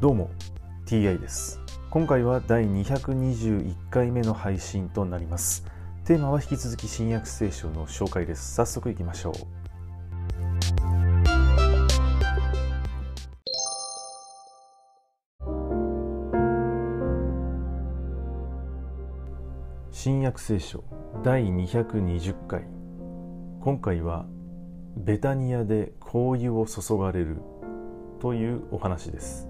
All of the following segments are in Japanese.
どうも TI です。今回は第221回目の配信となります。テーマは引き続き新約聖書の紹介です。早速いきましょう。新約聖書第220回。今回はベタニアで香油を注がれるというお話です。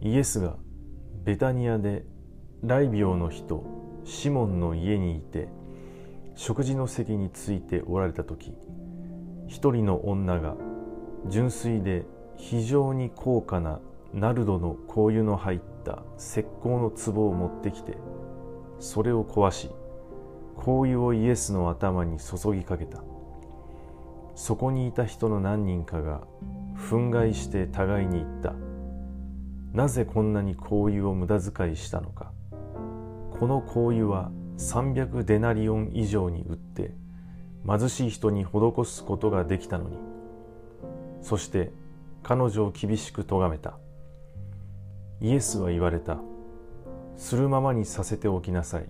イエスがベタニアでライビオの人シモンの家にいて食事の席についておられた時一人の女が純粋で非常に高価なナルドの香油の入った石膏の壺を持ってきてそれを壊し香油をイエスの頭に注ぎかけた。そこにいた人の何人かが憤慨して互いに言った。なぜこんなに香油を無駄遣いしたのか。この香油は300デナリオン以上に売って貧しい人に施すことができたのに。そして彼女を厳しく咎めた。イエスは言われた。するままにさせておきなさい。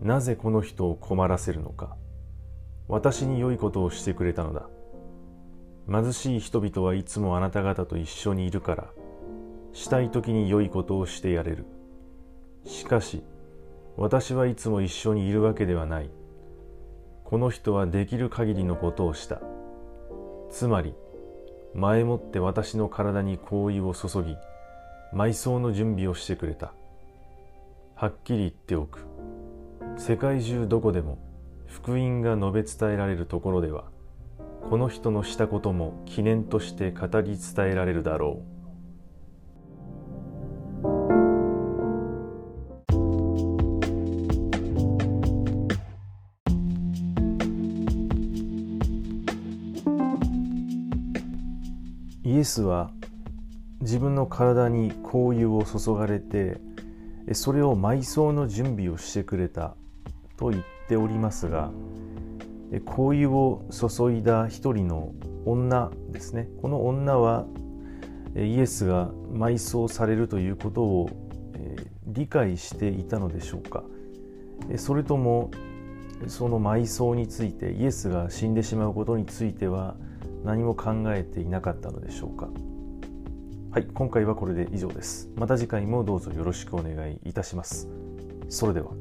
なぜこの人を困らせるのか。私に良いことをしてくれたのだ。貧しい人々はいつもあなた方と一緒にいるから。したい時に良いことをしてやれる。しかし私はいつも一緒にいるわけではない。この人はできる限りのことをした。つまり前もって私の体に香油を注ぎ埋葬の準備をしてくれた。はっきり言っておく。世界中どこでも福音が述べ伝えられるところではこの人のしたことも記念として語り伝えられるだろう。イエスは自分の体に香油を注がれてそれを埋葬の準備をしてくれたと言っておりますが香油を注いだ一人の女ですね。この女はイエスが埋葬されるということを理解していたのでしょうか。それともその埋葬についてイエスが死んでしまうことについては何も考えていなかったのでしょうか。はい今回はこれで以上です。また次回もどうぞよろしくお願いいたします。それでは。